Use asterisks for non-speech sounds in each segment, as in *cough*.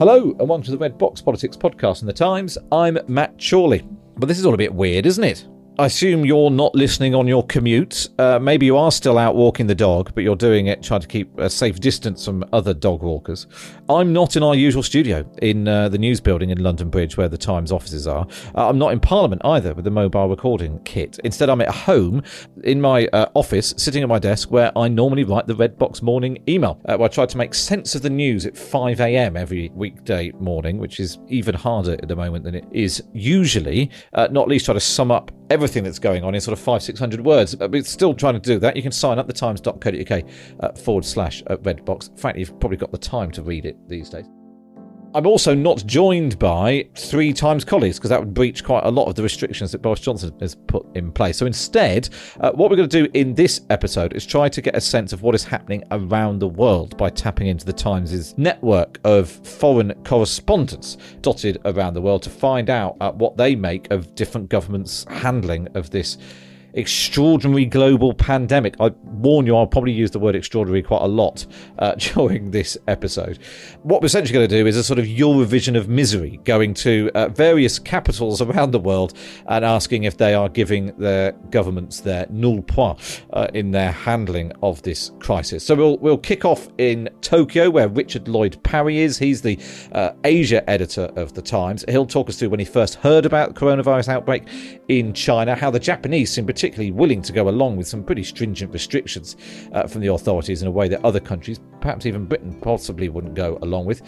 Hello, and welcome to the Red Box Politics podcast in the Times. I'm Matt Chorley. But this is all a bit weird, isn't it? I assume you're not listening on your commute. Uh, maybe you are still out walking the dog, but you're doing it trying to keep a safe distance from other dog walkers. I'm not in our usual studio in uh, the news building in London Bridge where the Times offices are. Uh, I'm not in Parliament either with the mobile recording kit. Instead, I'm at home in my uh, office, sitting at my desk where I normally write the Red Box morning email, uh, where I try to make sense of the news at 5 a.m. every weekday morning, which is even harder at the moment than it is usually. Uh, not least try to sum up everything that's going on in sort of five, six hundred words. But we're still trying to do that. You can sign up thetimes.co.uk uh, forward slash uh, redbox. Frankly, you've probably got the time to read it these days. I'm also not joined by three times colleagues because that would breach quite a lot of the restrictions that Boris Johnson has put in place. So instead, uh, what we're going to do in this episode is try to get a sense of what is happening around the world by tapping into the Times' network of foreign correspondents dotted around the world to find out uh, what they make of different governments' handling of this extraordinary global pandemic. I warn you, I'll probably use the word extraordinary quite a lot uh, *laughs* during this episode. What we're essentially going to do is a sort of Eurovision of misery, going to uh, various capitals around the world and asking if they are giving their governments their nul point uh, in their handling of this crisis. So we'll we'll kick off in Tokyo, where Richard Lloyd Parry is. He's the uh, Asia editor of the Times. He'll talk us through when he first heard about the coronavirus outbreak in China, how the Japanese seem particularly willing to go along with some pretty stringent restrictions uh, from the authorities in a way that other countries, perhaps even Britain, possibly wouldn't go along with.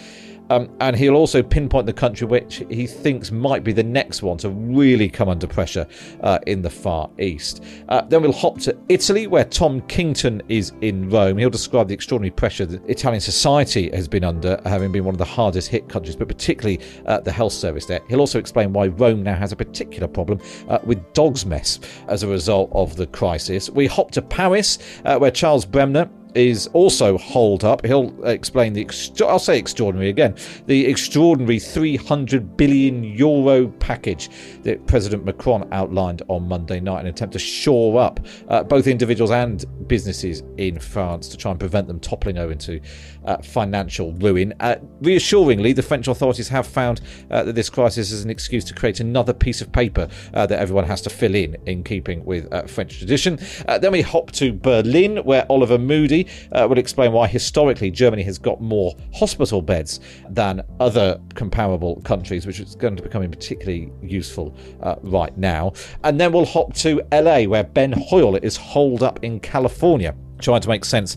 Um, and he'll also pinpoint the country which he thinks might be the next one to really come under pressure uh, in the Far East. Uh, then we'll hop to Italy, where Tom Kington is in Rome. He'll describe the extraordinary pressure that Italian society has been under, having been one of the hardest hit countries, but particularly uh, the health service there. He'll also explain why Rome now has a particular problem uh, with dog's mess as a result of the crisis. We hop to Paris, uh, where Charles Bremner is also holed up. He'll explain the, I'll say extraordinary again, the extraordinary 300 billion euro package that President Macron outlined on Monday night in an attempt to shore up uh, both individuals and businesses in France to try and prevent them toppling over into uh, financial ruin. Uh, reassuringly, the French authorities have found uh, that this crisis is an excuse to create another piece of paper uh, that everyone has to fill in, in keeping with uh, French tradition. then we hop to Berlin, where Oliver Moody will explain why historically Germany has got more hospital beds than other comparable countries, which is going to become particularly useful right now. And then we'll hop to LA, where Ben Hoyle is holed up in California, trying to make sense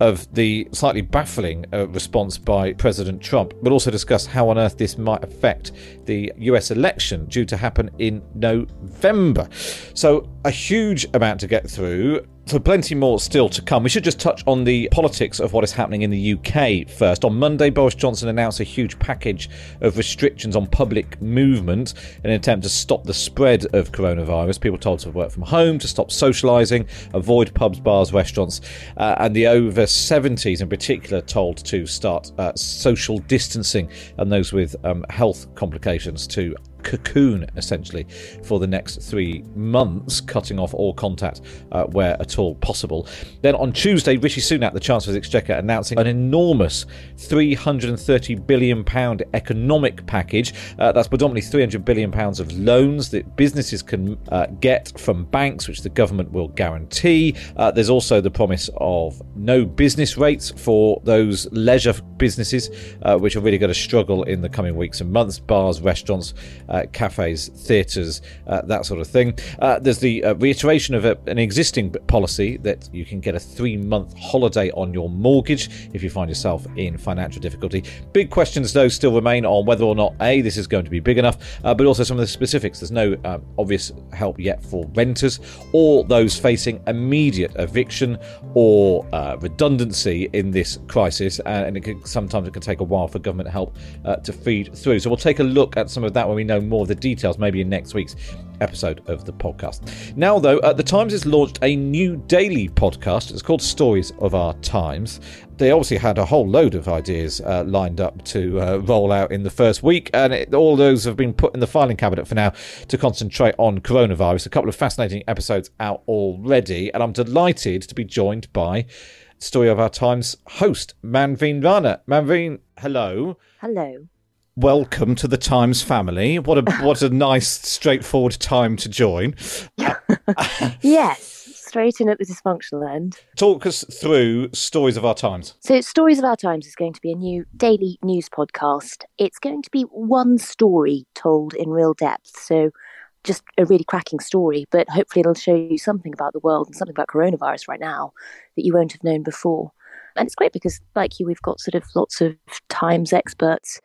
of the slightly baffling uh, response by President Trump. We'll also discuss how on earth this might affect the US election due to happen in November. So, a huge amount to get through. So, plenty more still to come. We should just touch on the politics of what is happening in the UK first. On Monday, Boris Johnson announced a huge package of restrictions on public movement in an attempt to stop the spread of coronavirus. People told to work from home, to stop socialising, avoid pubs, bars, restaurants, uh, and the over 70s in particular told to start uh, social distancing and those with um, health complications to cocoon essentially for the next three months, cutting off all contact uh, where at all possible. Then on Tuesday, Rishi Sunak, the Chancellor of Exchequer, announcing an enormous £330 billion economic package. Uh, that's predominantly £300 billion of loans that businesses can uh, get from banks, which the government will guarantee. Uh, there's also the promise of no business rates for those leisure businesses, uh, which are really going to struggle in the coming weeks and months bars, restaurants, cafes, theatres, uh, that sort of thing. Uh, there's the uh, reiteration of a, an existing policy that you can get a three month holiday on your mortgage if you find yourself in financial difficulty. Big questions, though, still remain on whether or not A, this is going to be big enough, uh, but also some of the specifics. There's no obvious help yet for renters or those facing immediate eviction or redundancy in this crisis, and it can, sometimes it can take a while for government help to feed through. So we'll take a look at some of that when we know more of the details, maybe in next week's episode of the podcast. Now, though, uh, The Times has launched a new daily podcast. It's called Stories of Our Times. They obviously had a whole load of ideas uh, lined up to uh, roll out in the first week, and it, all those have been put in the filing cabinet for now to concentrate on coronavirus. A couple of fascinating episodes out already, and I'm delighted to be joined by Story of Our Times host, Manveen Rana. Manveen, hello. Hello welcome to the Times family. What a *laughs* what a nice, straightforward time to join. *laughs* yes, straight in at the dysfunctional end. Talk us through Stories of Our Times. So, Stories of Our Times is going to be a new daily news podcast. It's going to be one story told in real depth. So, just a really cracking story, but hopefully it'll show you something about the world and something about coronavirus right now that you won't have known before. And it's great because, like you, we've got sort of lots of Times experts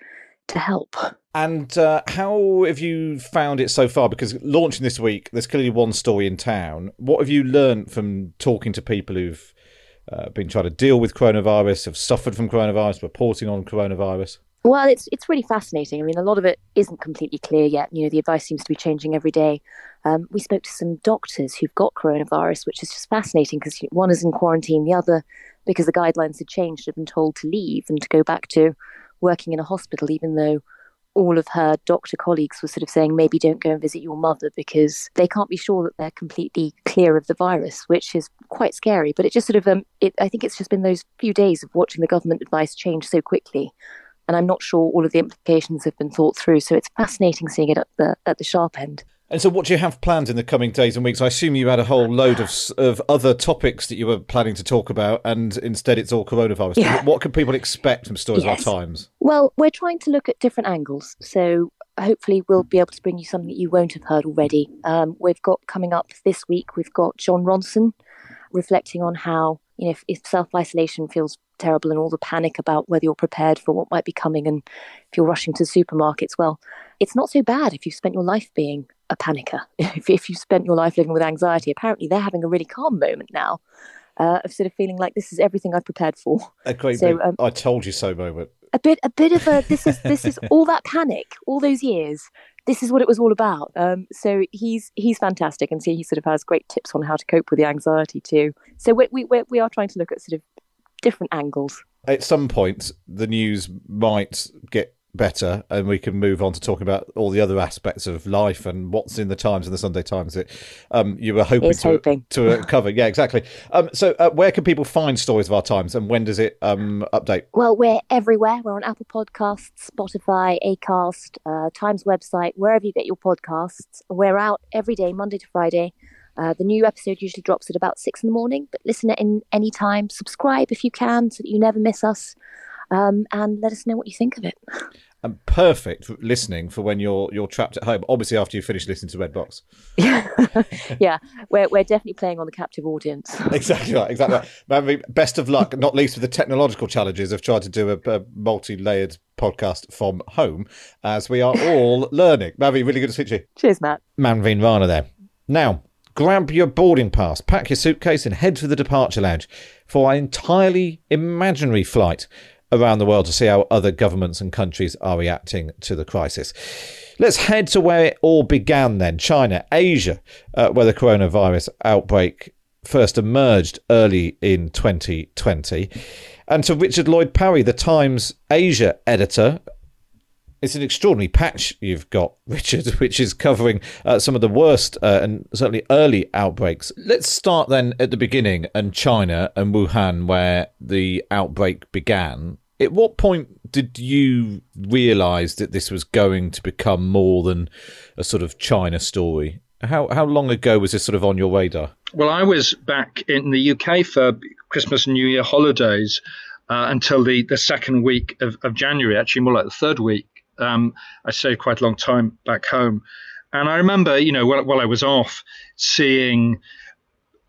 to help. And uh, how have you found it so far? Because launching this week, there's clearly one story in town. What have you learned from talking to people who've uh, been trying to deal with coronavirus, have suffered from coronavirus, reporting on coronavirus? Well, it's it's really fascinating. I mean, a lot of it isn't completely clear yet. You know, the advice seems to be changing every day. Um, we spoke to some doctors who've got coronavirus, which is just fascinating because one is in quarantine, the other, because the guidelines had changed, had been told to leave and to go back to working in a hospital, even though all of her doctor colleagues were sort of saying maybe don't go and visit your mother because they can't be sure that they're completely clear of the virus, which is quite scary. But it just sort of, um, it, I think it's just been those few days of watching the government advice change so quickly. And I'm not sure all of the implications have been thought through. So it's fascinating seeing it at the at the sharp end. And so, what do you have planned in the coming days and weeks? I assume you had a whole load of of other topics that you were planning to talk about, and instead it's all coronavirus. Yeah. What can people expect from Stories yes. of Our Times? Well, we're trying to look at different angles. So, hopefully, we'll be able to bring you something that you won't have heard already. Um, we've got coming up this week, we've got Jon Ronson reflecting on how, you know, if, if self isolation feels terrible and all the panic about whether you're prepared for what might be coming and if you're rushing to supermarkets, well, it's not so bad if you've spent your life being a panicker. If, if you spent your life living with anxiety, apparently they're having a really calm moment now uh, of sort of feeling like this is everything I've prepared for. A great so, um, I told you so moment. A bit, a bit of a this is this is all that panic, all those years. This is what it was all about. Um, so he's he's fantastic, and see he sort of has great tips on how to cope with the anxiety too. So we we we are trying to look at sort of different angles. At some point, the news might get better and we can move on to talking about all the other aspects of life and what's in the Times and the Sunday Times that um, you were hoping to, hoping. to uh, cover. Yeah, exactly. Um, so, uh, where can people find Stories of Our Times and when does it um, update? Well, we're everywhere. We're on Apple Podcasts, Spotify, Acast, uh, Times website, wherever you get your podcasts. We're out every day, Monday to Friday. Uh, the new episode usually drops at about six in the morning, but listen at in any time. Subscribe if you can so that you never miss us um, and let us know what you think of it. And perfect listening for when you're you're trapped at home. Obviously, after you finish listening to Red Box. *laughs* yeah, we're we're definitely playing on the captive audience. *laughs* exactly right. Exactly right. Best of luck, not least with the technological challenges of trying to do a, a multi-layered podcast from home, as we are all *laughs* learning. Manveen, really good to speak to you. Cheers, Matt. Manveen Rana there. Now, grab your boarding pass, pack your suitcase, and head for the departure lounge for an entirely imaginary flight around the world to see how other governments and countries are reacting to the crisis. Let's head to where it all began then China, Asia, uh, where the coronavirus outbreak first emerged early in 2020. And to Richard Lloyd Parry, the Times Asia editor, It's an extraordinary patch you've got, *laughs* Richard, which is covering uh, some of the worst uh, and certainly early outbreaks. Let's start then at the beginning and China and Wuhan, where the outbreak began. At what point did you realise that this was going to become more than a sort of China story? How how long ago was this sort of on your radar? Well, I was back in the UK for Christmas and New Year holidays uh, until the, the second week of, of January, actually more like the third week. Um, I stayed quite a long time back home. And I remember, you know, while, while I was off, seeing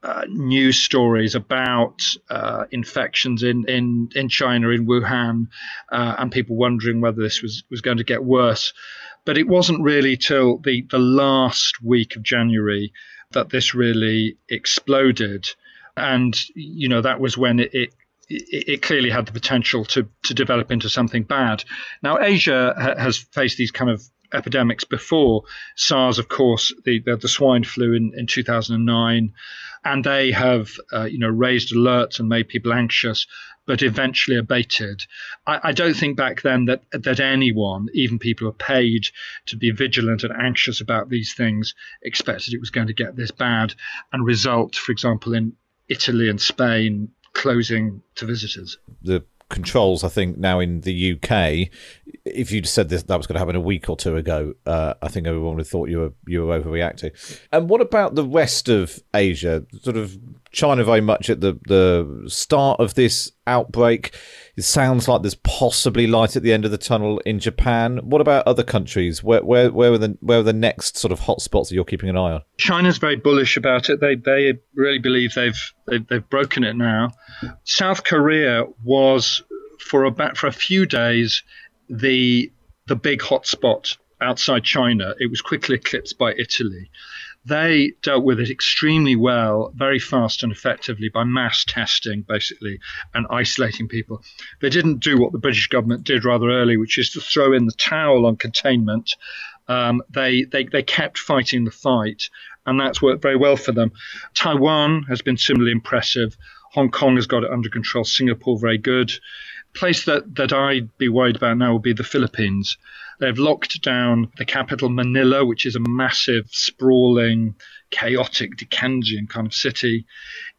uh, news stories about uh, infections in, in, in China, in Wuhan, uh, and people wondering whether this was, was going to get worse. But it wasn't really till the, the last week of January that this really exploded. And, you know, that was when it, it it, clearly had the potential to to develop into something bad. Now, Asia ha- has faced these kind of epidemics before. SARS, of course, the the, the swine flu in, in 2009, and they have uh, you know raised alerts and made people anxious but eventually abated. I, I, don't think back then that that anyone, even people who are paid to be vigilant and anxious about these things, expected it was going to get this bad and result, for example, in Italy and Spain closing to visitors. The controls, I think, now in the UK, if you'd said this, that was going to happen a week or two ago, uh, I think everyone would have thought you were you were overreacting. And what about the rest of Asia? Sort of China very much at the the start of this outbreak. It sounds like there's possibly light at the end of the tunnel in Japan. What about other countries? Where where where are the where are the next sort of hotspots that you're keeping an eye on? China's very bullish about it. They they really believe they've they've, they've broken it now. South Korea was for about for a few days the the big hotspot outside China. It was quickly eclipsed by Italy. They dealt with it extremely well, very fast and effectively by mass testing, basically, and isolating people. They didn't do what the British government did rather early, which is to throw in the towel on containment. Um, they, they, they kept fighting the fight, and that's worked very well for them. Taiwan has been similarly impressive. Hong Kong has got it under control. Singapore, very good. Place that, that I'd be worried about now would be the Philippines. They've locked down the capital, Manila, which is a massive, sprawling, chaotic Dickensian kind of city.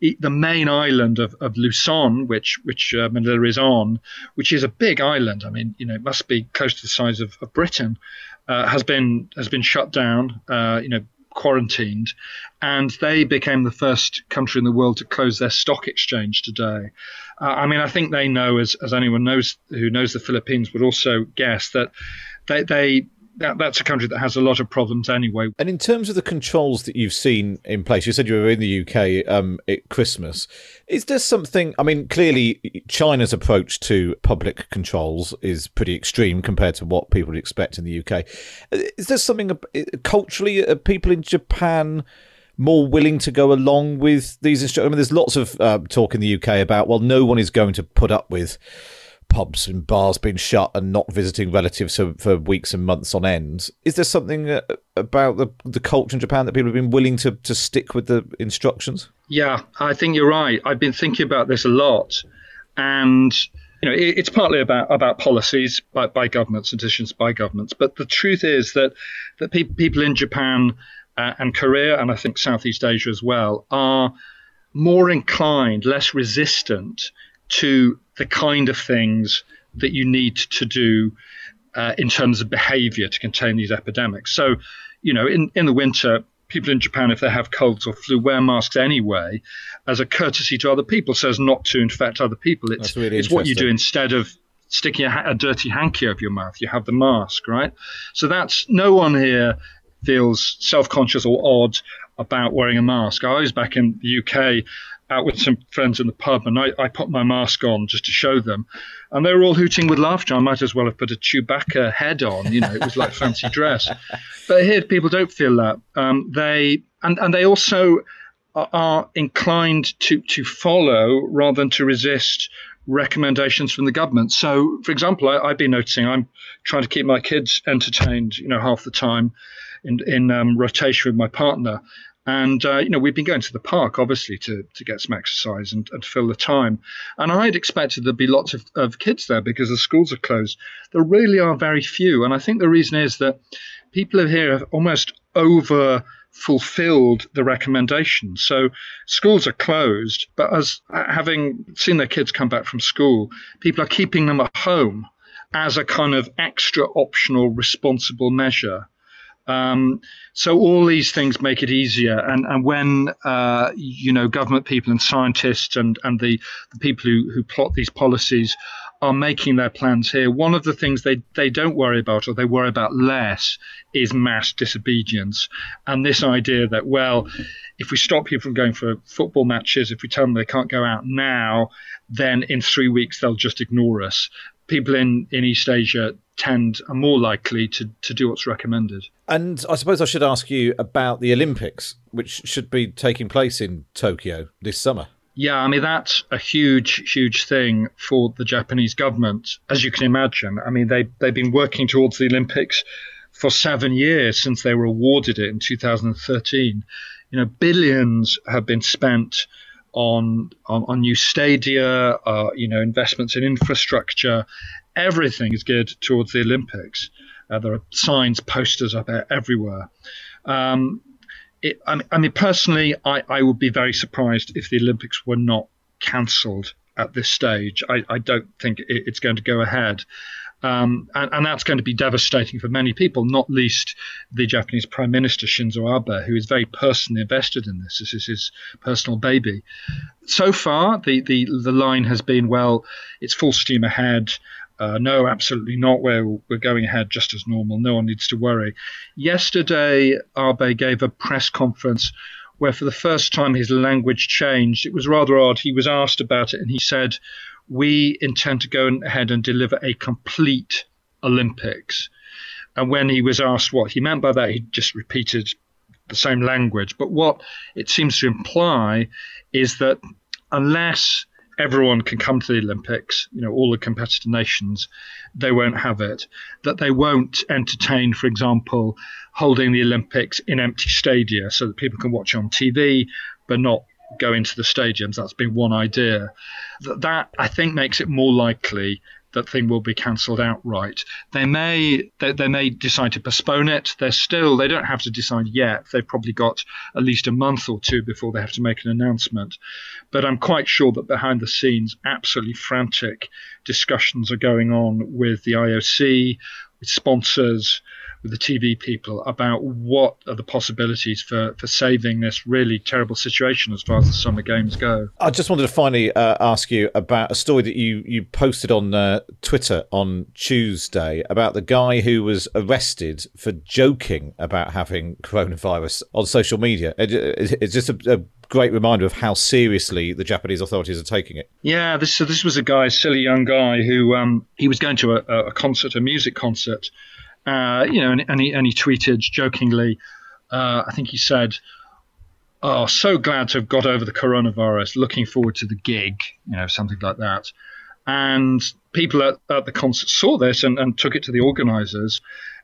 The main island of, of Luzon, which which uh, Manila is on, which is a big island. I mean, you know, it must be close to the size of, of Britain. Uh, has been has been shut down. Uh, you know, quarantined, and they became the first country in the world to close their stock exchange today. Uh, I mean, I think they know, as, as anyone knows who knows the Philippines would also guess that they, they that, that's a country that has a lot of problems anyway. And in terms of the controls that you've seen in place, you said you were in the UK um, at Christmas. Is there something? I mean, clearly China's approach to public controls is pretty extreme compared to what people would expect in the UK. Is there something culturally? Are people in Japan? more willing to go along with these instructions? I mean, there's lots of uh, talk in the UK about, well, no one is going to put up with pubs and bars being shut and not visiting relatives for, for weeks and months on end. Is there something uh, about the, the culture in Japan that people have been willing to, to stick with the instructions? Yeah, I think you're right. I've been thinking about this a lot. And you know, it, it's partly about about policies by, by governments decisions by governments. But the truth is that that pe- people in Japan uh, and Korea, and I think Southeast Asia as well, are more inclined, less resistant to the kind of things that you need to do uh, in terms of behavior to contain these epidemics. So, you know, in, in the winter, people in Japan, if they have colds or flu, wear masks anyway as a courtesy to other people so as not to infect other people. It's, really it's what you do instead of sticking a, a, dirty hanky over your mouth. You have the mask, right? So that's no one here feels self conscious or odd about wearing a mask. I was back in the UK out with some friends in the pub, and I, I put my mask on just to show them, and they were all hooting with laughter. I might as well have put a Chewbacca head on, you know, it was like fancy dress. *laughs* But here, people don't feel that. Um, they and and they also are inclined to to follow rather than to resist recommendations from the government. So, for example, I, have been noticing I'm trying to keep my kids entertained, you know, half the time in in um, rotation with my partner And, uh, you know, we've been going to the park, obviously, to, to get some exercise and, and fill the time. And I had expected there'd be lots of, of kids there because the schools are closed. There really are very few. And I think the reason is that people here have almost over fulfilled the recommendation. So schools are closed, but as having seen their kids come back from school, people are keeping them at home as a kind of extra optional responsible measure. Um, so all these things make it easier. And, and when, uh, you know, government people and scientists and, and the, the people who, who plot these policies are making their plans here, one of the things they, they don't worry about or they worry about less is mass disobedience. And this idea that, well, if we stop people from going for football matches, if we tell them they can't go out now, then in three weeks they'll just ignore us. People in, in East Asia tend are more likely to, to do what's recommended. And I suppose I should ask you about the Olympics, which should be taking place in Tokyo this summer. Yeah, I mean, that's a huge, huge thing for the Japanese government, as you can imagine. I mean, they, they've been working towards the Olympics for seven years since they were awarded it in 2013. You know, billions have been spent on on, on new stadia, uh, you know, investments in infrastructure. Everything is geared towards the Olympics. Uh, there are signs, posters up there everywhere. Um, it, I, mean, I, mean, personally, I, I would be very surprised if the Olympics were not cancelled at this stage. I, I don't think it, it's going to go ahead. Um, and, and, that's going to be devastating for many people, not least the Japanese Prime Minister Shinzo Abe, who is very personally invested in this. This is his personal baby. So far, the, the, the line has been well, it's full steam ahead. Uh, no, absolutely not. We're, we're going ahead just as normal. No one needs to worry. Yesterday, Abe gave a press conference where, for the first time, his language changed. It was rather odd. He was asked about it, and he said, We intend to go ahead and deliver a complete Olympics. And when he was asked what he meant by that, he just repeated the same language. But what it seems to imply is that unless everyone can come to the Olympics, you know, all the competitor nations, they won't have it. That they won't entertain, for example, holding the Olympics in empty stadia so that people can watch on TV, but not go into the stadiums. That's been one idea. That, that I think makes it more likely that thing will be cancelled outright. They may they, they, may decide to postpone it. They're still they don't have to decide yet. They've probably got at least a month or two before they have to make an announcement. But I'm quite sure that behind the scenes, absolutely frantic discussions are going on with the IOC, with sponsors, with the TV people about what are the possibilities for, for saving this really terrible situation as far as the summer games go. I just wanted to finally uh, ask you about a story that you, you posted on uh, Twitter on Tuesday about the guy who was arrested for joking about having coronavirus on social media. It, it, it's just a, a great reminder of how seriously the Japanese authorities are taking it. Yeah, this so this was a guy, a silly young guy, who um, he was going to a, a concert, a music concert, uh, you know, and, and, he, and he tweeted jokingly, uh, I think he said, "Oh, so glad to have got over the coronavirus. Looking forward to the gig." You know, something like that. And people at, at the concert saw this and, and took it to the organisers,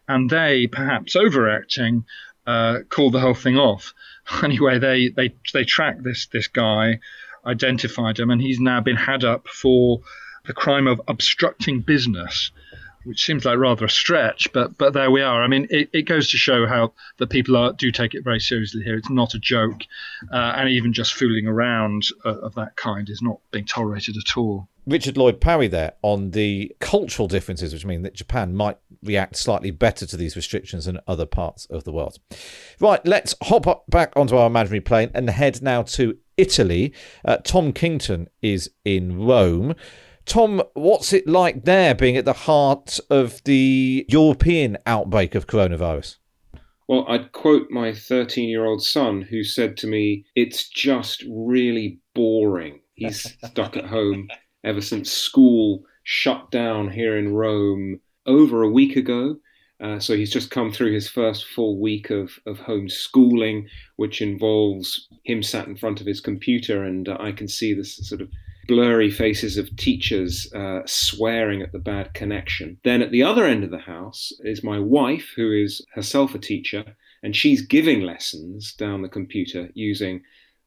and they, perhaps overacting, uh, called the whole thing off. *laughs* Anyway, they they they tracked this this guy, identified him, and he's now been had up for the crime of obstructing business which seems like rather a stretch, but but there we are. I mean, it, it goes to show how the people are, do take it very seriously here. It's not a joke, uh, and even just fooling around uh, of that kind is not being tolerated at all. Richard Lloyd Parry there on the cultural differences, which mean that Japan might react slightly better to these restrictions than other parts of the world. Right, let's hop back onto our imaginary plane and head now to Italy. Uh, Tom Kington is in Rome. Tom, what's it like there being at the heart of the European outbreak of coronavirus? Well, I'd quote my 13 year old son who said to me, It's just really boring. He's *laughs* stuck at home ever since school shut down here in Rome over a week ago. Uh, so he's just come through his first full week of, of homeschooling, which involves him sat in front of his computer, and uh, I can see this sort of blurry faces of teachers uh, swearing at the bad connection. Then at the other end of the house is my wife, who is herself a teacher, and she's giving lessons down the computer using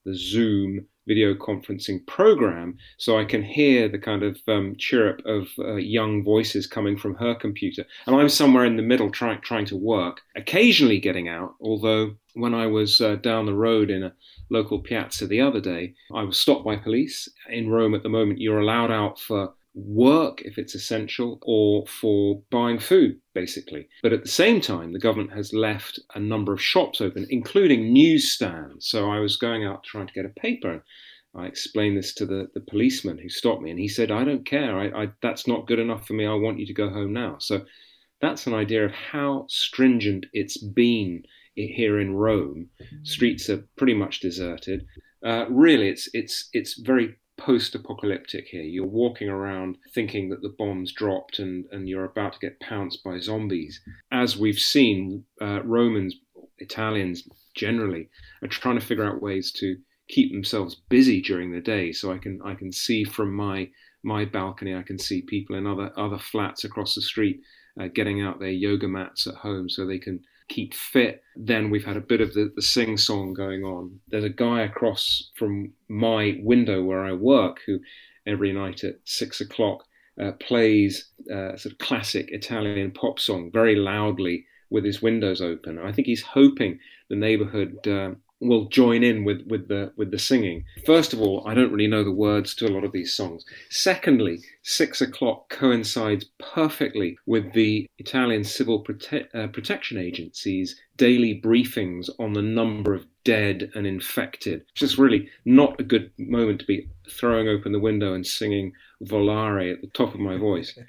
the Zoom video conferencing program so I can hear the kind of um, chirrup of uh, young voices coming from her computer. And I'm somewhere in the middle trying, trying to work, occasionally getting out, although when I was uh, down the road in a local piazza the other day, I was stopped by police. In Rome at the moment, you're allowed out for work if it's essential or for buying food, basically. But at the same time, the government has left a number of shops open, including newsstands. So I was going out trying to get a paper. I explained this to the, the policeman who stopped me, and he said, I don't care. I, I, that's not good enough for me. I want you to go home now. So that's an idea of how stringent it's been here in Rome. Streets are pretty much deserted. Uh, really, it's it's it's very post-apocalyptic here. You're walking around thinking that the bombs dropped and, and you're about to get pounced by zombies. As we've seen, uh, Romans, Italians generally, are trying to figure out ways to keep themselves busy during the day. So I can I can see from my my balcony, I can see people in other other flats across the street uh, getting out their yoga mats at home so they can keep fit. Then we've had a bit of the, the sing song going on. There's a guy across from my window where I work who every night at six o'clock uh, plays uh, sort of classic Italian pop song very loudly with his windows open. I think he's hoping the neighborhood uh, will join in with, with the with the singing. First of all, I don't really know the words to a lot of these songs. Secondly, six o'clock coincides perfectly with the Italian Civil Prote- uh, Protection Agency's daily briefings on the number of dead and infected. It's just really not a good moment to be throwing open the window and singing Volare at the top of my voice. *laughs*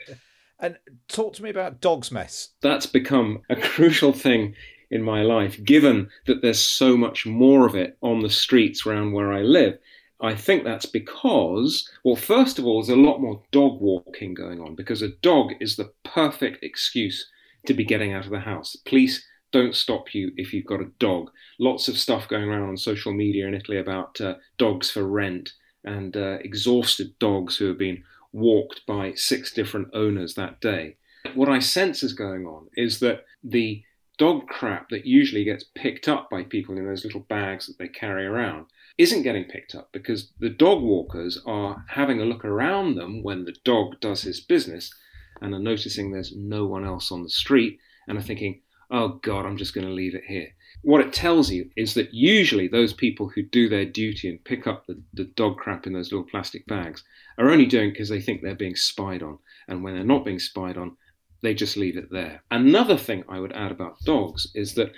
And talk to me about Dog's Mess. That's become a crucial thing in my life, given that there's so much more of it on the streets around where I live. I think that's because, well, first of all, there's a lot more dog walking going on because a dog is the perfect excuse to be getting out of the house. Police don't stop you if you've got a dog. Lots of stuff going around on social media in Italy about uh, dogs for rent and uh, exhausted dogs who have been walked by six different owners that day. What I sense is going on is that the dog crap that usually gets picked up by people in those little bags that they carry around isn't getting picked up because the dog walkers are having a look around them when the dog does his business and are noticing there's no one else on the street and are thinking, oh God, I'm just going to leave it here. What it tells you is that usually those people who do their duty and pick up the, the dog crap in those little plastic bags are only doing because they think they're being spied on. And when they're not being spied on, they just leave it there. Another thing I would add about dogs is that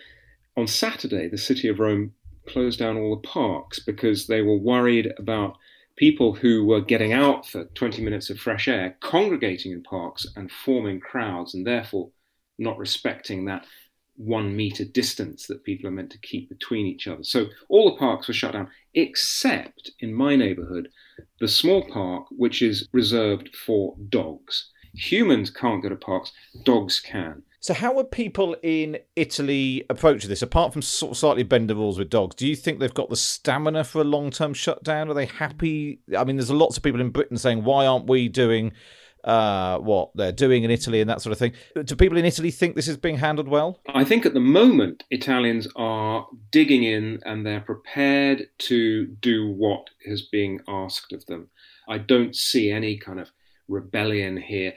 on Saturday, the city of Rome closed down all the parks because they were worried about people who were getting out for 20 minutes of fresh air, congregating in parks and forming crowds, and therefore not respecting that one meter distance that people are meant to keep between each other. So all the parks were shut down, except in my neighborhood, the small park which is reserved for dogs. Humans can't go to parks, dogs can. So, how would people in Italy approach this? Apart from sort of slightly bend the rules with dogs, do you think they've got the stamina for a long term shutdown? Are they happy? I mean, there's lots of people in Britain saying, why aren't we doing uh, what they're doing in Italy and that sort of thing? Do people in Italy think this is being handled well? I think at the moment, Italians are digging in and they're prepared to do what is being asked of them. I don't see any kind of rebellion here.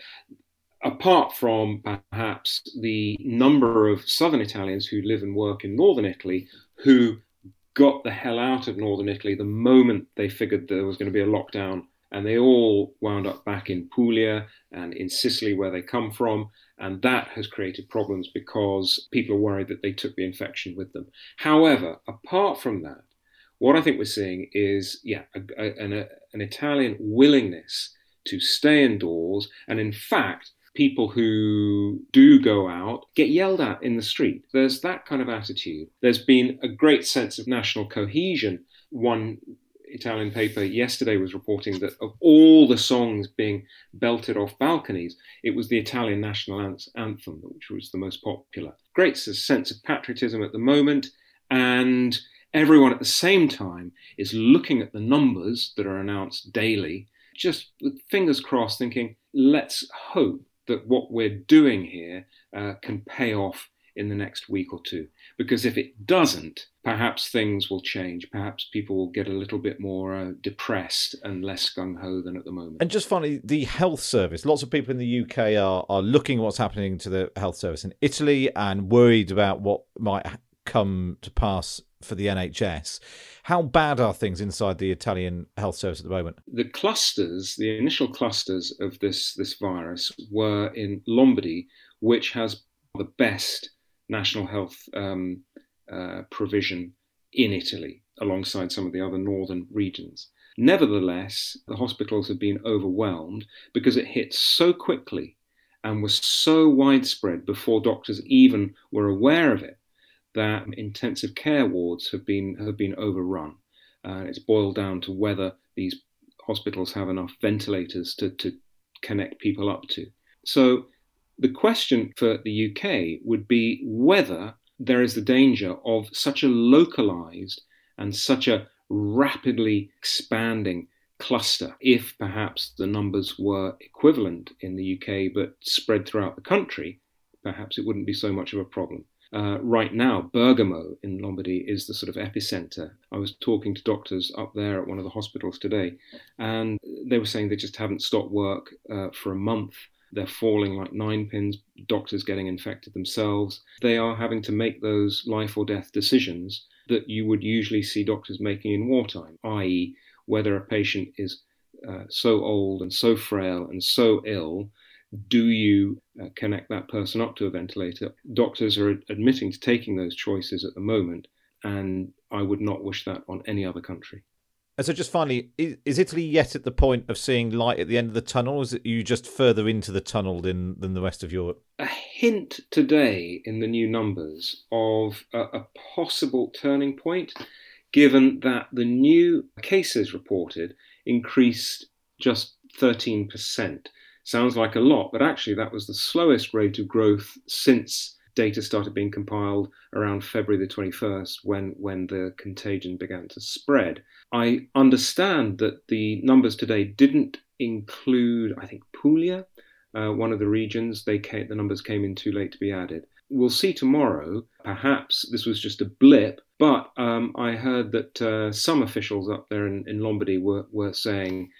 Apart from perhaps the number of southern Italians who live and work in northern Italy who got the hell out of northern Italy the moment they figured there was going to be a lockdown, and they all wound up back in Puglia and in Sicily, where they come from. And that has created problems because people are worried that they took the infection with them. However, apart from that, what I think we're seeing is, yeah, a, a, an, a, an Italian willingness to stay indoors. And in fact, people who do go out get yelled at in the street. There's that kind of attitude. There's been a great sense of national cohesion. One Italian paper yesterday was reporting that of all the songs being belted off balconies, it was the Italian national anthem which was the most popular. Great sense of patriotism at the moment, and everyone at the same time is looking at the numbers that are announced daily just fingers crossed, thinking, let's hope that what we're doing here uh, can pay off in the next week or two. Because if it doesn't, perhaps things will change. Perhaps people will get a little bit more uh, depressed and less gung ho than at the moment. And just finally, the health service. Lots of people in the UK are, are looking at what's happening to the health service in Italy and worried about what might come to pass for the NHS. How bad are things inside the Italian health service at the moment? The clusters, the initial clusters of this, this virus were in Lombardy, which has the best national health um, uh, provision in Italy, alongside some of the other northern regions. Nevertheless, the hospitals have been overwhelmed because it hit so quickly and was so widespread before doctors even were aware of it that intensive care wards have been have been overrun. Uh, it's boiled down to whether these hospitals have enough ventilators to, to connect people up to. So the question for the UK would be whether there is the danger of such a localized and such a rapidly expanding cluster. If perhaps the numbers were equivalent in the UK but spread throughout the country, perhaps it wouldn't be so much of a problem. Uh, right now, Bergamo in Lombardy is the sort of epicenter. I was talking to doctors up there at one of the hospitals today, and they were saying they just haven't stopped work uh, for a month. They're falling like nine pins, doctors getting infected themselves. They are having to make those life or death decisions that you would usually see doctors making in wartime, i.e., whether a patient is uh, so old and so frail and so ill do you uh, connect that person up to a ventilator? Doctors are admitting to taking those choices at the moment, and I would not wish that on any other country. And so, just finally, is, is, Italy yet at the point of seeing light at the end of the tunnel, or is it you just further into the tunnel than, than the rest of Europe? A hint today in the new numbers of a, a possible turning point, given that the new cases reported increased just 13%. Sounds like a lot, but actually, that was the slowest rate of growth since data started being compiled around February the 21st when, when the contagion began to spread. I understand that the numbers today didn't include, I think, Puglia, uh, one of the regions. They came, the numbers came in too late to be added. We'll see tomorrow. Perhaps this was just a blip, but um, I heard that uh, some officials up there in, in Lombardy were, were saying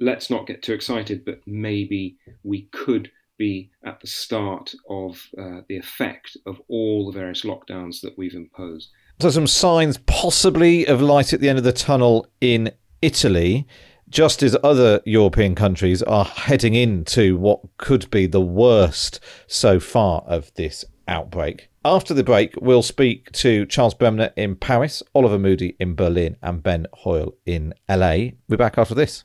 let's not get too excited, but maybe we could be at the start of uh, the effect of all the various lockdowns that we've imposed. So, some signs possibly of light at the end of the tunnel in Italy, just as other European countries are heading into what could be the worst so far of this outbreak. After the break, we'll speak to Charles Bremner in Paris, Oliver Moody in Berlin, and Ben Hoyle in LA. We're back after this.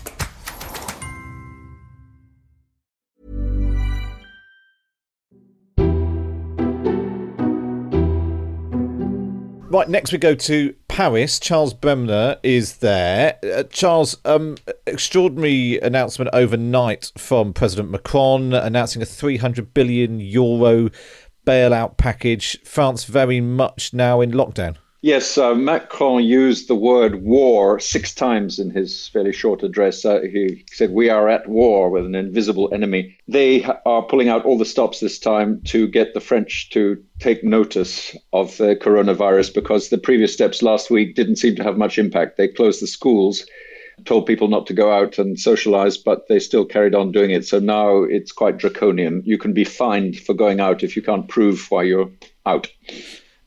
Right, next we go to Paris. Charles Bremner is there. Uh, Charles, um, extraordinary announcement overnight from President Macron announcing a 300 billion euro bailout package. France very much now in lockdown. Yes, uh, Macron used the word war six times in his fairly short address. Uh, he said, We are at war with an invisible enemy. They are pulling out all the stops this time to get the French to take notice of the coronavirus because the previous steps last week didn't seem to have much impact. They closed the schools, told people not to go out and socialize, but they still carried on doing it. So now it's quite draconian. You can be fined for going out if you can't prove why you're out.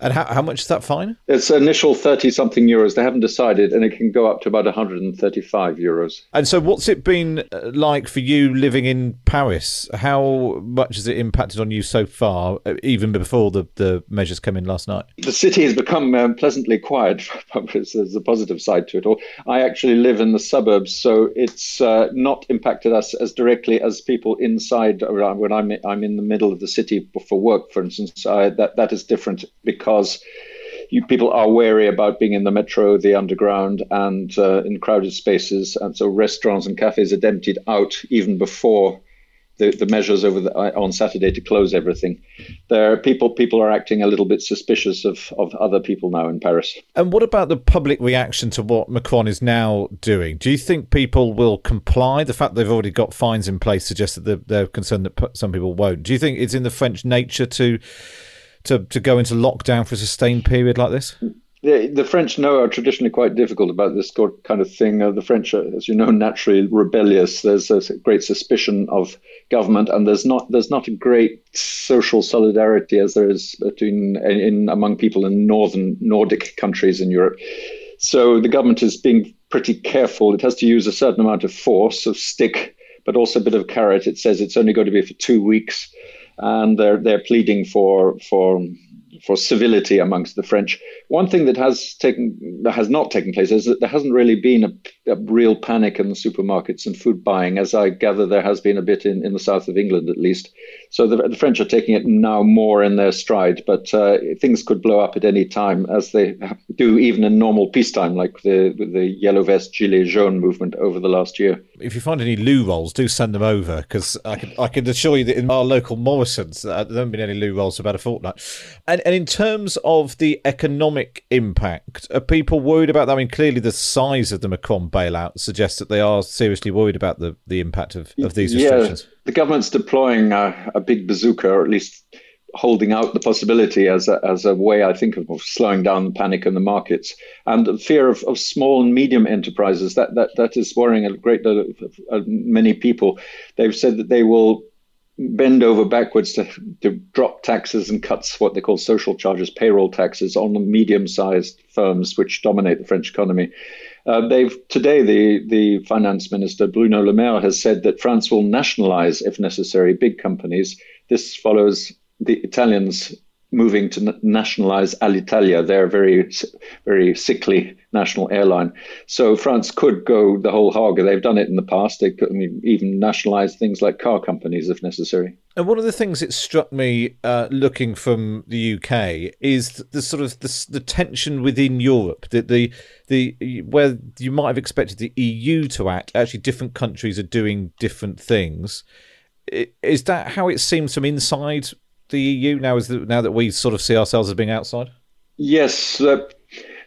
And how, how much is that fine? It's initial 30 something euros. They haven't decided, and it can go up to about 135 euros. And so, what's it been uh, like for you living in Paris? How much has it impacted on you so far, uh, even before the, the measures came in last night? The city has become um, pleasantly quiet. *laughs* There's a positive side to it all. I actually live in the suburbs, so it's uh, not impacted us as directly as people inside. When I'm, I'm in the middle of the city for work, for instance, uh, that, that is different because because you, people are wary about being in the metro, the underground, and uh, in crowded spaces. And so restaurants and cafes are emptied out even before the, the measures over the, uh, on Saturday to close everything. There, are people people are acting a little bit suspicious of, of other people now in Paris. And what about the public reaction to what Macron is now doing? Do you think people will comply? The fact they've already got fines in place suggests that they're, they're concerned that some people won't. Do you think it's in the French nature to to, to go into lockdown for a sustained period like this? The, the French know are traditionally quite difficult about this kind of thing. Uh, the French are, as you know, naturally rebellious. There's a great suspicion of government, and there's not there's not a great social solidarity as there is between in, in among people in northern Nordic countries in Europe. So the government is being pretty careful. It has to use a certain amount of force, of stick, but also a bit of carrot. It says it's only going to be for two weeks and they're they're pleading for for for civility amongst the French. One thing that has taken that has not taken place is that there hasn't really been a, a, real panic in the supermarkets and food buying, as I gather there has been a bit in, in the south of England at least. So the, the French are taking it now more in their stride, but uh, things could blow up at any time, as they do even in normal peacetime, like the the yellow vest gilet jaune movement over the last year. If you find any loo rolls, do send them over because I can I can assure you that in our local Morrison's uh, there haven't been any loo rolls for about a fortnight, and and in terms of the economic impact, are people worried about that? I mean, clearly the size of the Macron bailout suggests that they are seriously worried about the, the impact of, of these restrictions. Yeah, the government's deploying a, a big bazooka, or at least holding out the possibility as a, as a way, I think, of, of slowing down the panic in the markets and the fear of, of small and medium enterprises. That, that, that is worrying a great deal of, many people. They've said that they will bend over backwards to, to drop taxes and cuts what they call social charges, payroll taxes on the medium-sized firms which dominate the French economy. Uh, they've today the the finance minister Bruno Le Maire has said that France will nationalize, if necessary, big companies. This follows the Italians moving to nationalize Alitalia, their very, very sickly national airline. So France could go the whole hog. They've done it in the past. They could I mean, even nationalize things like car companies if necessary. And one of the things that struck me uh, looking from the UK is the sort of the, the tension within Europe. That the the where you might have expected the EU to act, actually different countries are doing different things. Is that how it seems from inside the EU now? Is that, now that we sort of see ourselves as being outside? Yes, uh,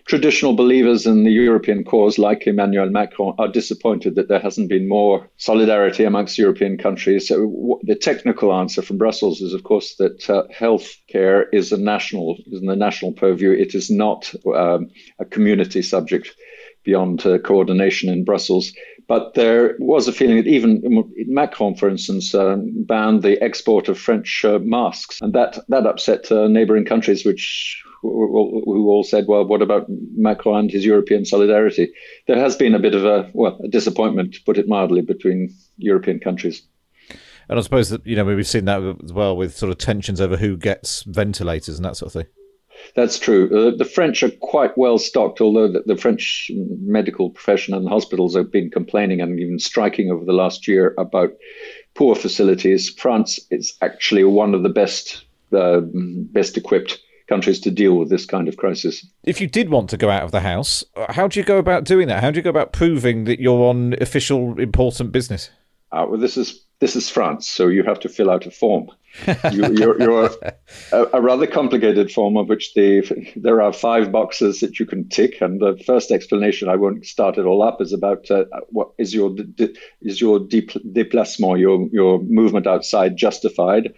traditional believers in the European cause, like Emmanuel Macron, are disappointed that there hasn't been more solidarity amongst European countries. So w- the technical answer from Brussels is, of course, that uh, health care is a national is in the national purview. It is not um, a community subject beyond uh, coordination in Brussels. But there was a feeling that even Macron, for instance, um, banned the export of French uh, masks, and that that upset uh, neighbouring countries, which who, all said, "Well, what about Macron and his European solidarity?" There has been a bit of a well, a disappointment, to put it mildly, between European countries. And I suppose that you know we've seen that as well with sort of tensions over who gets ventilators and that sort of thing. That's true. Uh, the French are quite well stocked, although the, the, French medical profession and the hospitals have been complaining and even striking over the last year about poor facilities. France is actually one of the best uh, best equipped countries to deal with this kind of crisis. If you did want to go out of the house, how do you go about doing that? How do you go about proving that you're on official important business? Uh, well, this is this is France, so you have to fill out a form you, you're, you're a, a, rather complicated form of which the, there are five boxes that you can tick. And the first explanation, I won't start it all up, is about uh, what is your is your déplacement, your your movement outside justified?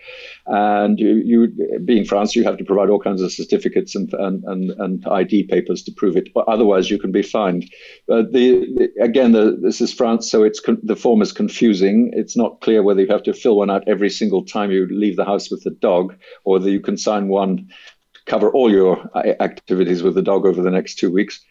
And you, you being France, you have to provide all kinds of certificates and and, and, and ID papers to prove it. but Otherwise, you can be fined. But the, the again, the, this is France, so it's the form is confusing. It's not clear whether you have to fill one out every single time you leave leave the house with the dog, or that you can sign one cover all your uh, activities with the dog over the next two weeks.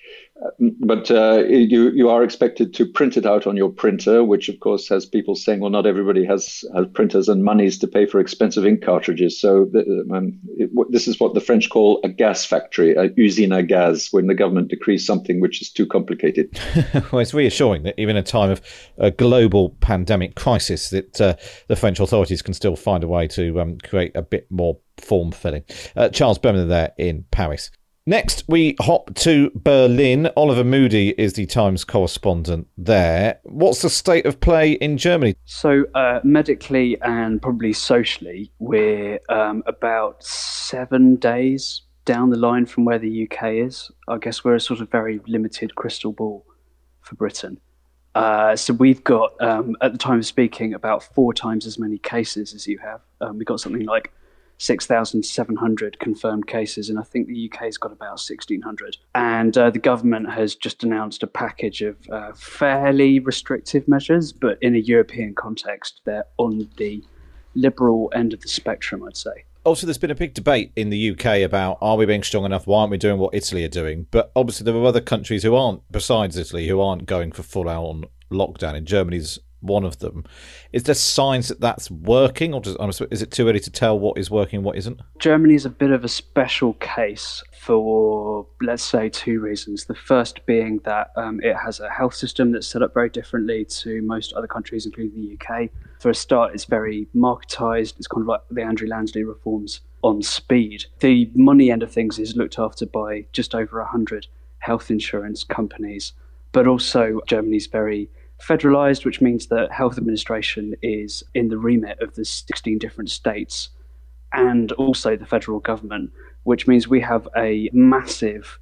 But uh, you you are expected to print it out on your printer, which of course has people saying, well, not everybody has, has printers and monies to pay for expensive ink cartridges. So the, um, it, this is what the French call a gas factory, a usine à gaz, when the government decrees something which is too complicated. *laughs* well, it's reassuring that even in a time of a global pandemic crisis, that uh, the French authorities can still find a way to um, create a bit more form filling. Uh, Charles Bremner there in Paris. Next, we hop to Berlin. Oliver Moody is the Times correspondent there. What's the state of play in Germany? So, uh, medically and probably socially, we're um, about seven days down the line from where the UK is. I guess we're a sort of very limited crystal ball for Britain. Uh, so we've got, um, at the time of speaking, about four times as many cases as you have. Um, we've got something like 6,700 confirmed cases, and I think the UK's got about 1,600. And uh, the government has just announced a package of uh, fairly restrictive measures, but in a European context, they're on the liberal end of the spectrum, I'd say. Also, there's been a big debate in the UK about are we being strong enough? Why aren't we doing what Italy are doing? But obviously, there are other countries who aren't, besides Italy, who aren't going for full on lockdown. In Germany's one of them. Is there signs that that's working, or does, is it too early to tell what is working and what isn't? Germany is a bit of a special case for, let's say, two reasons. The first being that um, it has a health system that's set up very differently to most other countries, including the UK. For a start, it's very marketized. It's kind of like the Andrew Lansley reforms on speed. The money end of things is looked after by just over 100 health insurance companies, but also Germany's very federalized, which means that health administration is in the remit of the 16 different states and also the federal government, which means we have a massive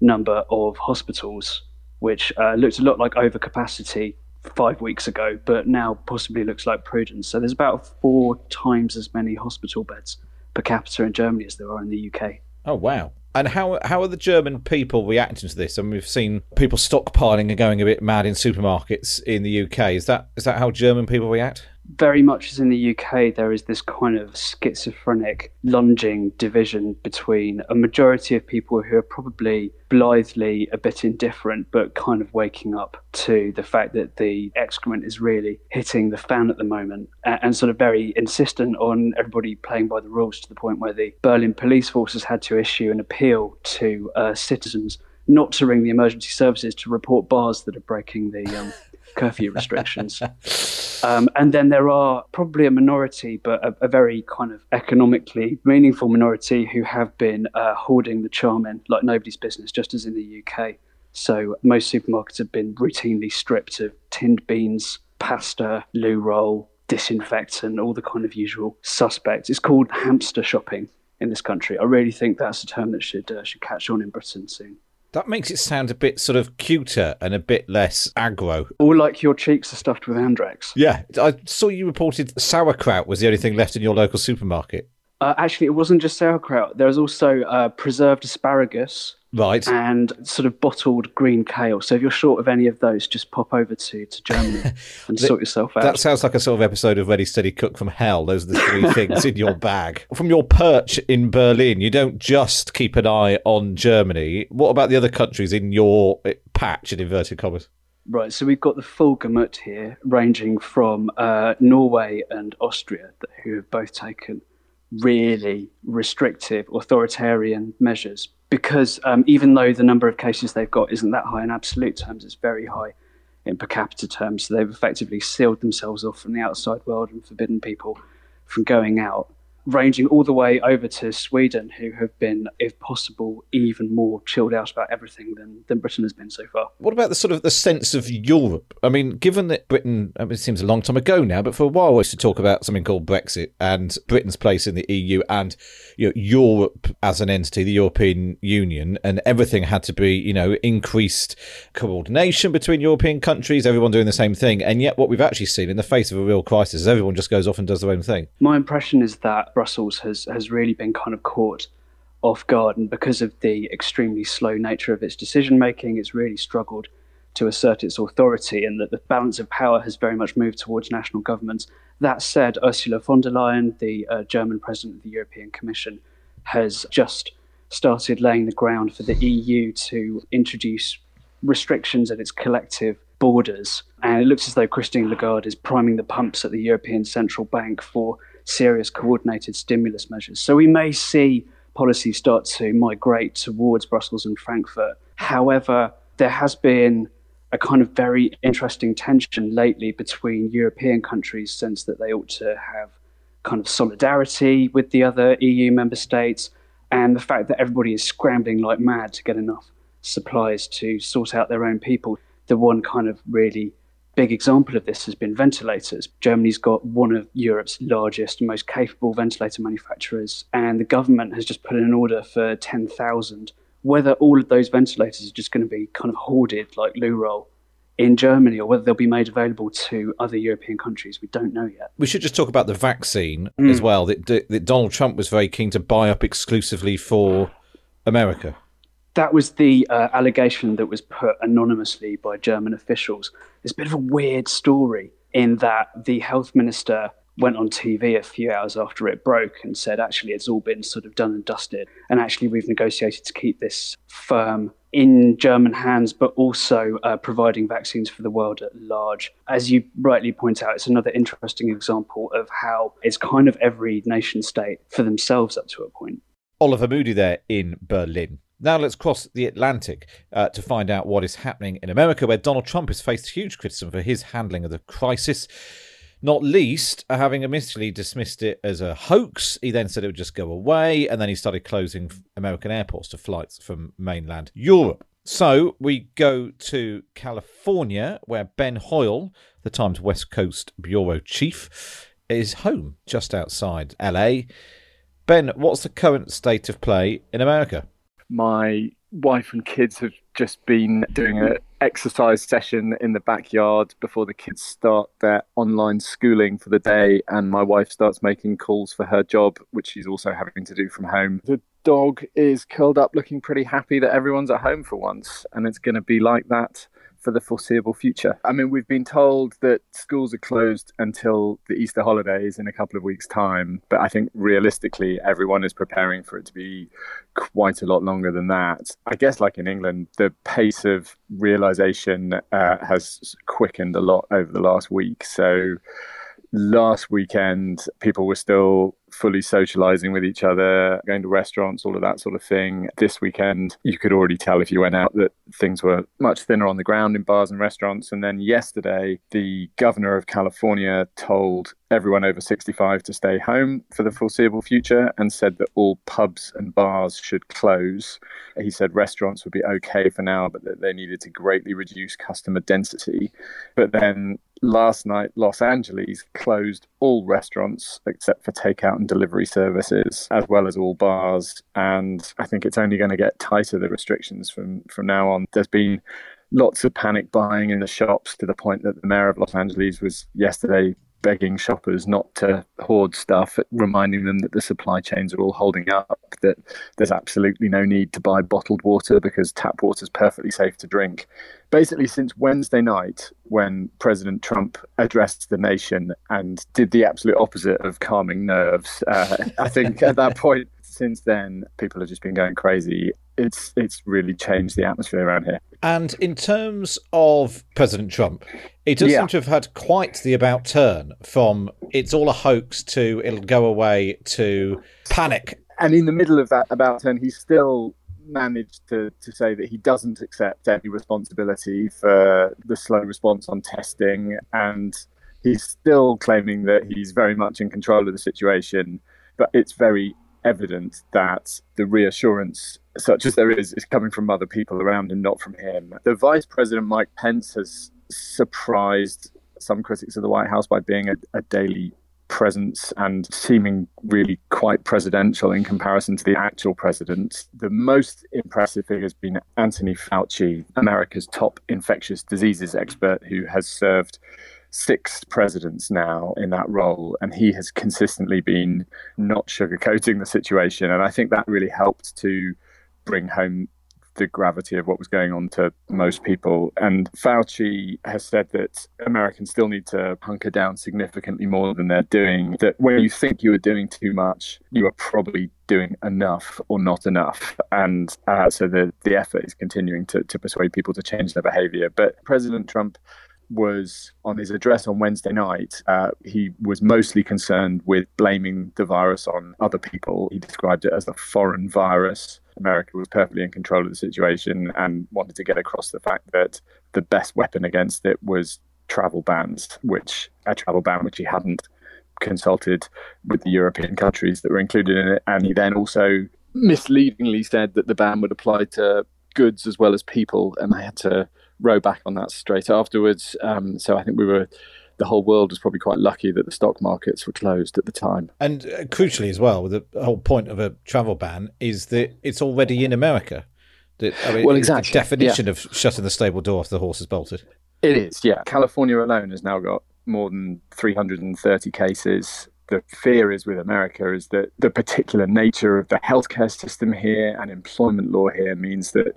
number of hospitals, which uh, looked a lot like overcapacity five weeks ago, but now possibly looks like prudence. So there's about four times as many hospital beds per capita in Germany as there are in the UK. Oh, wow. And how how are the German people reacting to this? I mean, we've seen people stockpiling and going a bit mad in supermarkets in the UK. Is that is that how German people react? Very much as in the UK, there is this kind of schizophrenic lunging division between a majority of people who are probably blithely a bit indifferent, but kind of waking up to the fact that the excrement is really hitting the fan at the moment, and, sort of very insistent on everybody playing by the rules to the point where the Berlin police forces had to issue an appeal to uh, citizens not to ring the emergency services to report bars that are breaking the um, curfew restrictions. *laughs* Um, and then there are probably a minority, but a, a, very kind of economically meaningful minority who have been uh, hoarding the charmin like nobody's business, just as in the UK. So most supermarkets have been routinely stripped of tinned beans, pasta, loo roll, disinfectant, all the kind of usual suspects. It's called hamster shopping in this country. I really think that's a term that should uh, should catch on in Britain soon. That makes it sound a bit sort of cuter and a bit less aggro. Or like your cheeks are stuffed with Andrex. Yeah. I saw you reported sauerkraut was the only thing left in your local supermarket. Uh, actually, it wasn't just sauerkraut. There was also uh, preserved asparagus, right, and sort of bottled green kale. So if you're short of any of those, just pop over to to Germany *laughs* and sort yourself out. That sounds like a sort of episode of Ready Steady Cook from Hell. Those are the three *laughs* things in your bag. From your perch in Berlin, you don't just keep an eye on Germany. What about the other countries in your eh, patch in inverted commas? Right, so we've got the full gamut here, ranging from uh, Norway and Austria, who have both taken really restrictive authoritarian measures because um, even though the number of cases they've got isn't that high in absolute terms, it's very high in per capita terms. So they've effectively sealed themselves off from the outside world and forbidden people from going out ranging all the way over to Sweden, who have been, if possible, even more chilled out about everything than, than Britain has been so far. What about the sort of the sense of Europe? I mean, given that Britain, I mean, it seems a long time ago now, but for a while we used to talk about something called Brexit and Britain's place in the EU and you know, Europe as an entity, the European Union, and everything had to be, you know, increased coordination between European countries, everyone doing the same thing. And yet, what we've actually seen in the face of a real crisis is everyone just goes off and does their own thing. My impression is that Brussels has has really been kind of caught off guard, and because of the extremely slow nature of its decision making, it's really struggled to assert its authority, and that the balance of power has very much moved towards national governments. That said, Ursula von der Leyen, the uh, German president of the European Commission, has just started laying the ground for the EU to introduce restrictions at its collective borders. And it looks as though Christine Lagarde is priming the pumps at the European Central Bank for serious coordinated stimulus measures. So we may see policies start to migrate towards Brussels and Frankfurt. However, there has been a kind of very interesting tension lately between European countries, since that they ought to have kind of solidarity with the other EU member states, and the fact that everybody is scrambling like mad to get enough supplies to sort out their own people. The one kind of really big example of this has been ventilators. Germany's got one of Europe's largest, and most capable ventilator manufacturers, and the government has just put in an order for 10,000. Whether all of those ventilators are just going to be kind of hoarded like loo roll in Germany or whether they'll be made available to other European countries. We don't know yet. We should just talk about the vaccine mm. as well, that, that Donald Trump was very keen to buy up exclusively for America. That was the uh, allegation that was put anonymously by German officials. It's a bit of a weird story in that the health minister went on TV a few hours after it broke and said, actually, it's all been sort of done and dusted. And actually, we've negotiated to keep this firm in German hands, but also uh, providing vaccines for the world at large. As you rightly point out, it's another interesting example of how it's kind of every nation state for themselves up to a point. Oliver Moody there in Berlin. Now let's cross the Atlantic uh, to find out what is happening in America, where Donald Trump has faced huge criticism for his handling of the crisis not least having initially dismissed it as a hoax. He then said it would just go away, and then he started closing American airports to flights from mainland Europe. So we go to California, where Ben Hoyle, the Times West Coast bureau chief, is home just outside LA. Ben, what's the current state of play in America? My wife and kids have just been doing an exercise session in the backyard before the kids start their online schooling for the day and my wife starts making calls for her job which she's also having to do from home. The dog is curled up looking pretty happy that everyone's at home for once and it's going to be like that for the foreseeable future. I mean, we've been told that schools are closed until the Easter holidays in a couple of weeks' time, but I think realistically, everyone is preparing for it to be quite a lot longer than that. I guess, like in England, the pace of realization uh, has quickened a lot over the last week. So, last weekend, people were still fully socializing with each other, going to restaurants, all of that sort of thing. This weekend, you could already tell if you went out that things were much thinner on the ground in bars and restaurants. And then yesterday, the governor of California told everyone over 65 to stay home for the foreseeable future and said that all pubs and bars should close. He said restaurants would be okay for now, but that they needed to greatly reduce customer density. But then last night, Los Angeles closed all restaurants except for takeout and delivery services, as well as all bars. And I think it's only going to get tighter, the restrictions from, from now on. There's been lots of panic buying in the shops to the point that the mayor of Los Angeles was yesterday begging shoppers not to hoard stuff, reminding them that the supply chains are all holding up, that there's absolutely no need to buy bottled water because tap water is perfectly safe to drink. Basically, since Wednesday night, when President Trump addressed the nation and did the absolute opposite of calming nerves, uh, I think at that *laughs* point, since then, people have just been going crazy. It's it's really changed the atmosphere around here. And in terms of President Trump, it does yeah. seem to have had quite the about turn from it's all a hoax to it'll go away to panic. And in the middle of that about turn, he's still managed to, to say that he doesn't accept any responsibility for the slow response on testing and he's still claiming that he's very much in control of the situation but it's very evident that the reassurance, such as there is, is coming from other people around and not from him. The Vice President Mike Pence has surprised some critics of the White House by being a, a daily presence and seeming really quite presidential in comparison to the actual president. The most impressive figure has been Anthony Fauci, America's top infectious diseases expert, who has served six presidents now in that role, and he has consistently been not sugarcoating the situation. And I think that really helped to bring home the gravity of what was going on to most people. And Fauci has said that Americans still need to hunker down significantly more than they're doing. That when you think you are doing too much, you are probably doing enough or not enough. And uh, so the, the effort is continuing to, to persuade people to change their behavior. But President Trump was on his address on Wednesday night, uh, he was mostly concerned with blaming the virus on other people. He described it as a foreign virus. America was perfectly in control of the situation and wanted to get across the fact that the best weapon against it was travel bans, which a travel ban which he hadn't consulted with the European countries that were included in it. And he then also misleadingly said that the ban would apply to goods as well as people, and they had to row back on that straight afterwards. Um, so I think we were the whole world was probably quite lucky that the stock markets were closed at the time. And uh, crucially, as well, the whole point of a travel ban is that it's already in America. That, I mean, well, exactly. The definition yeah. of shutting the stable door after the horse is bolted. It is, yeah. California alone has now got more than 330 cases. The fear is with America is that the particular nature of the healthcare system here and employment law here means that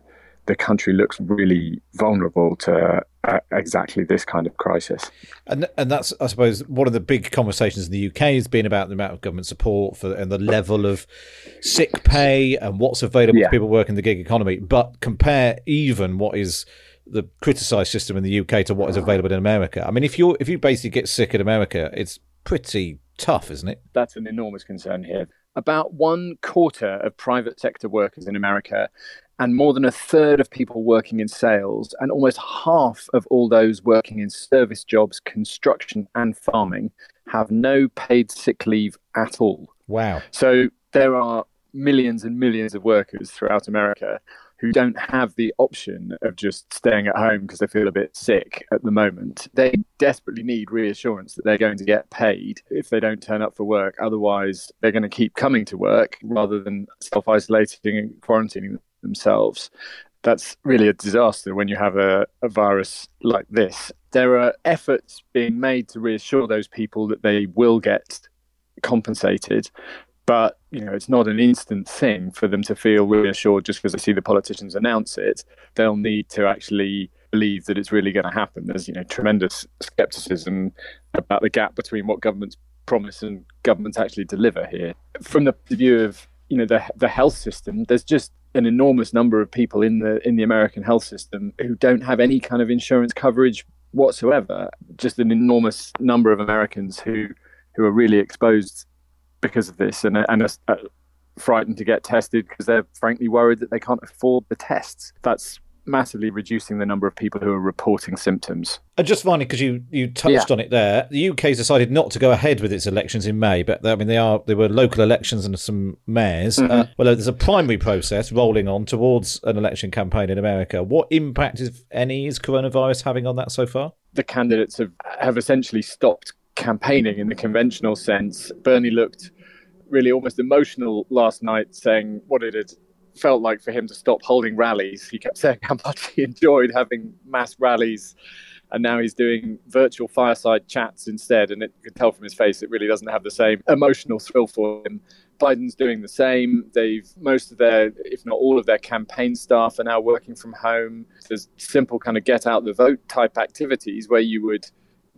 the country looks really vulnerable to uh, exactly this kind of crisis. And and that's I suppose one of the big conversations in the UK has been about the amount of government support for and the level of sick pay and what's available yeah. to people working the gig economy. But compare even what is the criticised system in the UK to what is available in America. I mean, if you if you basically get sick in America, it's pretty tough, isn't it? That's an enormous concern here. About one quarter of private sector workers in America and more than a third of people working in sales, and almost half of all those working in service jobs, construction, and farming have no paid sick leave at all. Wow. So there are millions and millions of workers throughout America who don't have the option of just staying at home because they feel a bit sick at the moment. They desperately need reassurance that they're going to get paid if they don't turn up for work. Otherwise, they're going to keep coming to work rather than self isolating and quarantining themselves. That's really a disaster when you have a, a virus like this. There are efforts being made to reassure those people that they will get compensated but you know it's not an instant thing for them to feel reassured just because they see the politicians announce it they'll need to actually believe that it's really going to happen there's you know tremendous skepticism about the gap between what governments promise and governments actually deliver here from the view of you know the the health system there's just an enormous number of people in the in the American health system who don't have any kind of insurance coverage whatsoever. Just an enormous number of Americans who who are really exposed because of this and and are, frightened to get tested because they're frankly worried that they can't afford the tests. That's massively reducing the number of people who are reporting symptoms. And just finally, because you, you touched yeah. on it there, the UK has decided not to go ahead with its elections in May, but I mean they are there were local elections and some mayors. Mm-hmm. Uh, well, there's a primary process rolling on towards an election campaign in America. What impact, if any, is coronavirus having on that so far? The candidates have have essentially stopped campaigning in the conventional sense. Bernie looked really almost emotional last night, saying what it had felt like for him to stop holding rallies. He kept saying how much he enjoyed having mass rallies, and now he's doing virtual fireside chats instead. And it, you could tell from his face it really doesn't have the same emotional thrill for him. Biden's doing the same. They've most of their, if not all of their campaign staff are now working from home. There's simple kind of get out the vote type activities where you would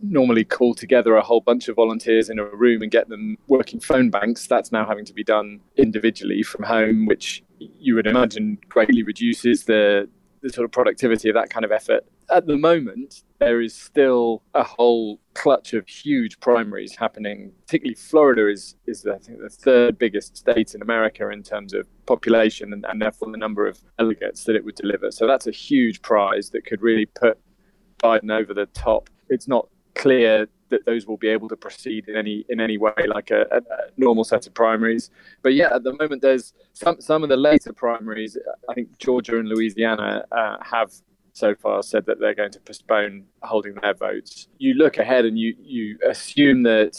normally call together a whole bunch of volunteers in a room and get them working phone banks. That's now having to be done individually from home, which you would imagine greatly reduces the, the sort of productivity of that kind of effort. At the moment, there is still a whole clutch of huge primaries happening. Particularly, Florida is, is I think, the third biggest state in America in terms of population and, and therefore the number of delegates that it would deliver. So that's a huge prize that could really put Biden over the top. It's not clear that those will be able to proceed in any in any way like a, a, normal set of primaries. But yeah, at the moment there's some some of the later primaries. I think Georgia and Louisiana uh, have so far said that they're going to postpone holding their votes. You look ahead and you you assume that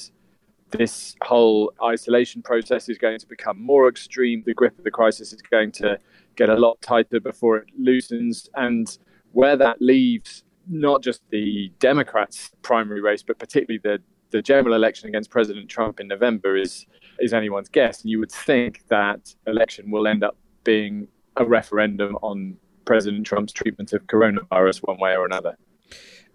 this whole isolation process is going to become more extreme. The grip of the crisis is going to get a lot tighter before it loosens, and where that leaves not just the Democrats' primary race, but particularly the the general election against President Trump in November is is anyone's guess. And you would think that election will end up being a referendum on President Trump's treatment of coronavirus one way or another.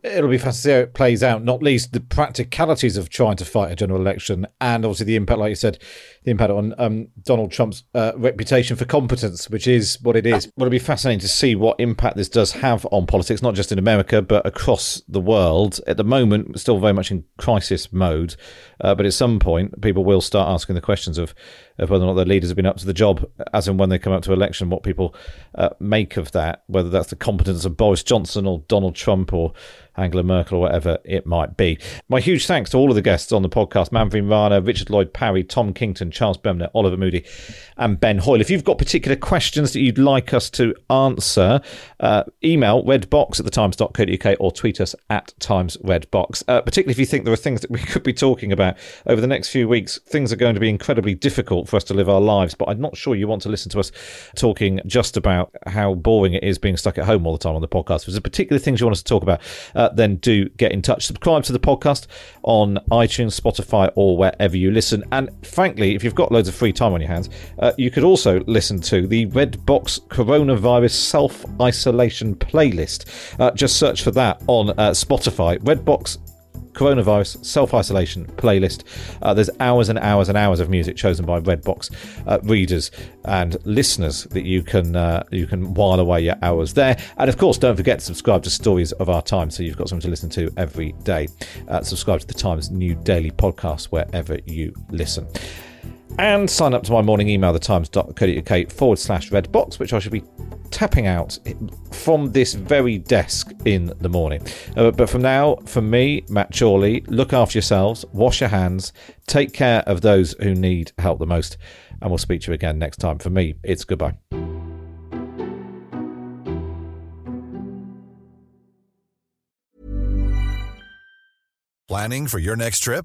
It'll be fascinating how it plays out, not least the practicalities of trying to fight a general election and obviously the impact, like you said, the impact on um, Donald Trump's uh, reputation for competence, which is what it is. It'll be fascinating to see what impact this does have on politics, not just in America, but across the world. At the moment, still very much in crisis mode, uh, but at some point, people will start asking the questions of, of whether or not their leaders have been up to the job, as and when they come up to election, what people uh, make of that, whether that's the competence of Boris Johnson or Donald Trump or Angela Merkel or whatever it might be. My huge thanks to all of the guests on the podcast Manveen Rana, Richard Lloyd Parry, Tom Kington, Charles Bremner, Oliver Moody, and Ben Hoyle. If you've got particular questions that you'd like us to answer, uh, email redbox at thetimes.co.uk or tweet us at timesredbox. Uh, particularly if you think there are things that we *laughs* could be talking about over the next few weeks. Things are going to be incredibly difficult for us to live our lives, but I'm not sure you want to listen to us talking just about how boring it is being stuck at home all the time on the podcast. If there's particular things you want us to talk about, uh, then do get in touch. Subscribe to the podcast on iTunes, Spotify, or wherever you listen. And frankly, if you've got loads of free time on your hands, uh, you could also listen to the Red Box Coronavirus Self Isolation playlist. Uh, just search for that on uh, Spotify. Redbox coronavirus self isolation playlist. Uh, there's hours and hours and hours of music chosen by Redbox uh, readers and listeners that you can uh, you can while away your hours there. And of course, don't forget to subscribe to Stories of Our Time, so you've got something to listen to every day. Uh, subscribe to the Times new daily podcast wherever you listen. And sign up to my morning email, thetimes.co.uk forward slash redbox, which I should be tapping out from this very desk in the morning. Uh, but from now, from me, Matt Chorley, look after yourselves, wash your hands, take care of those who need help the most, and we'll speak to you again next time. For me, it's goodbye. Planning for your next trip?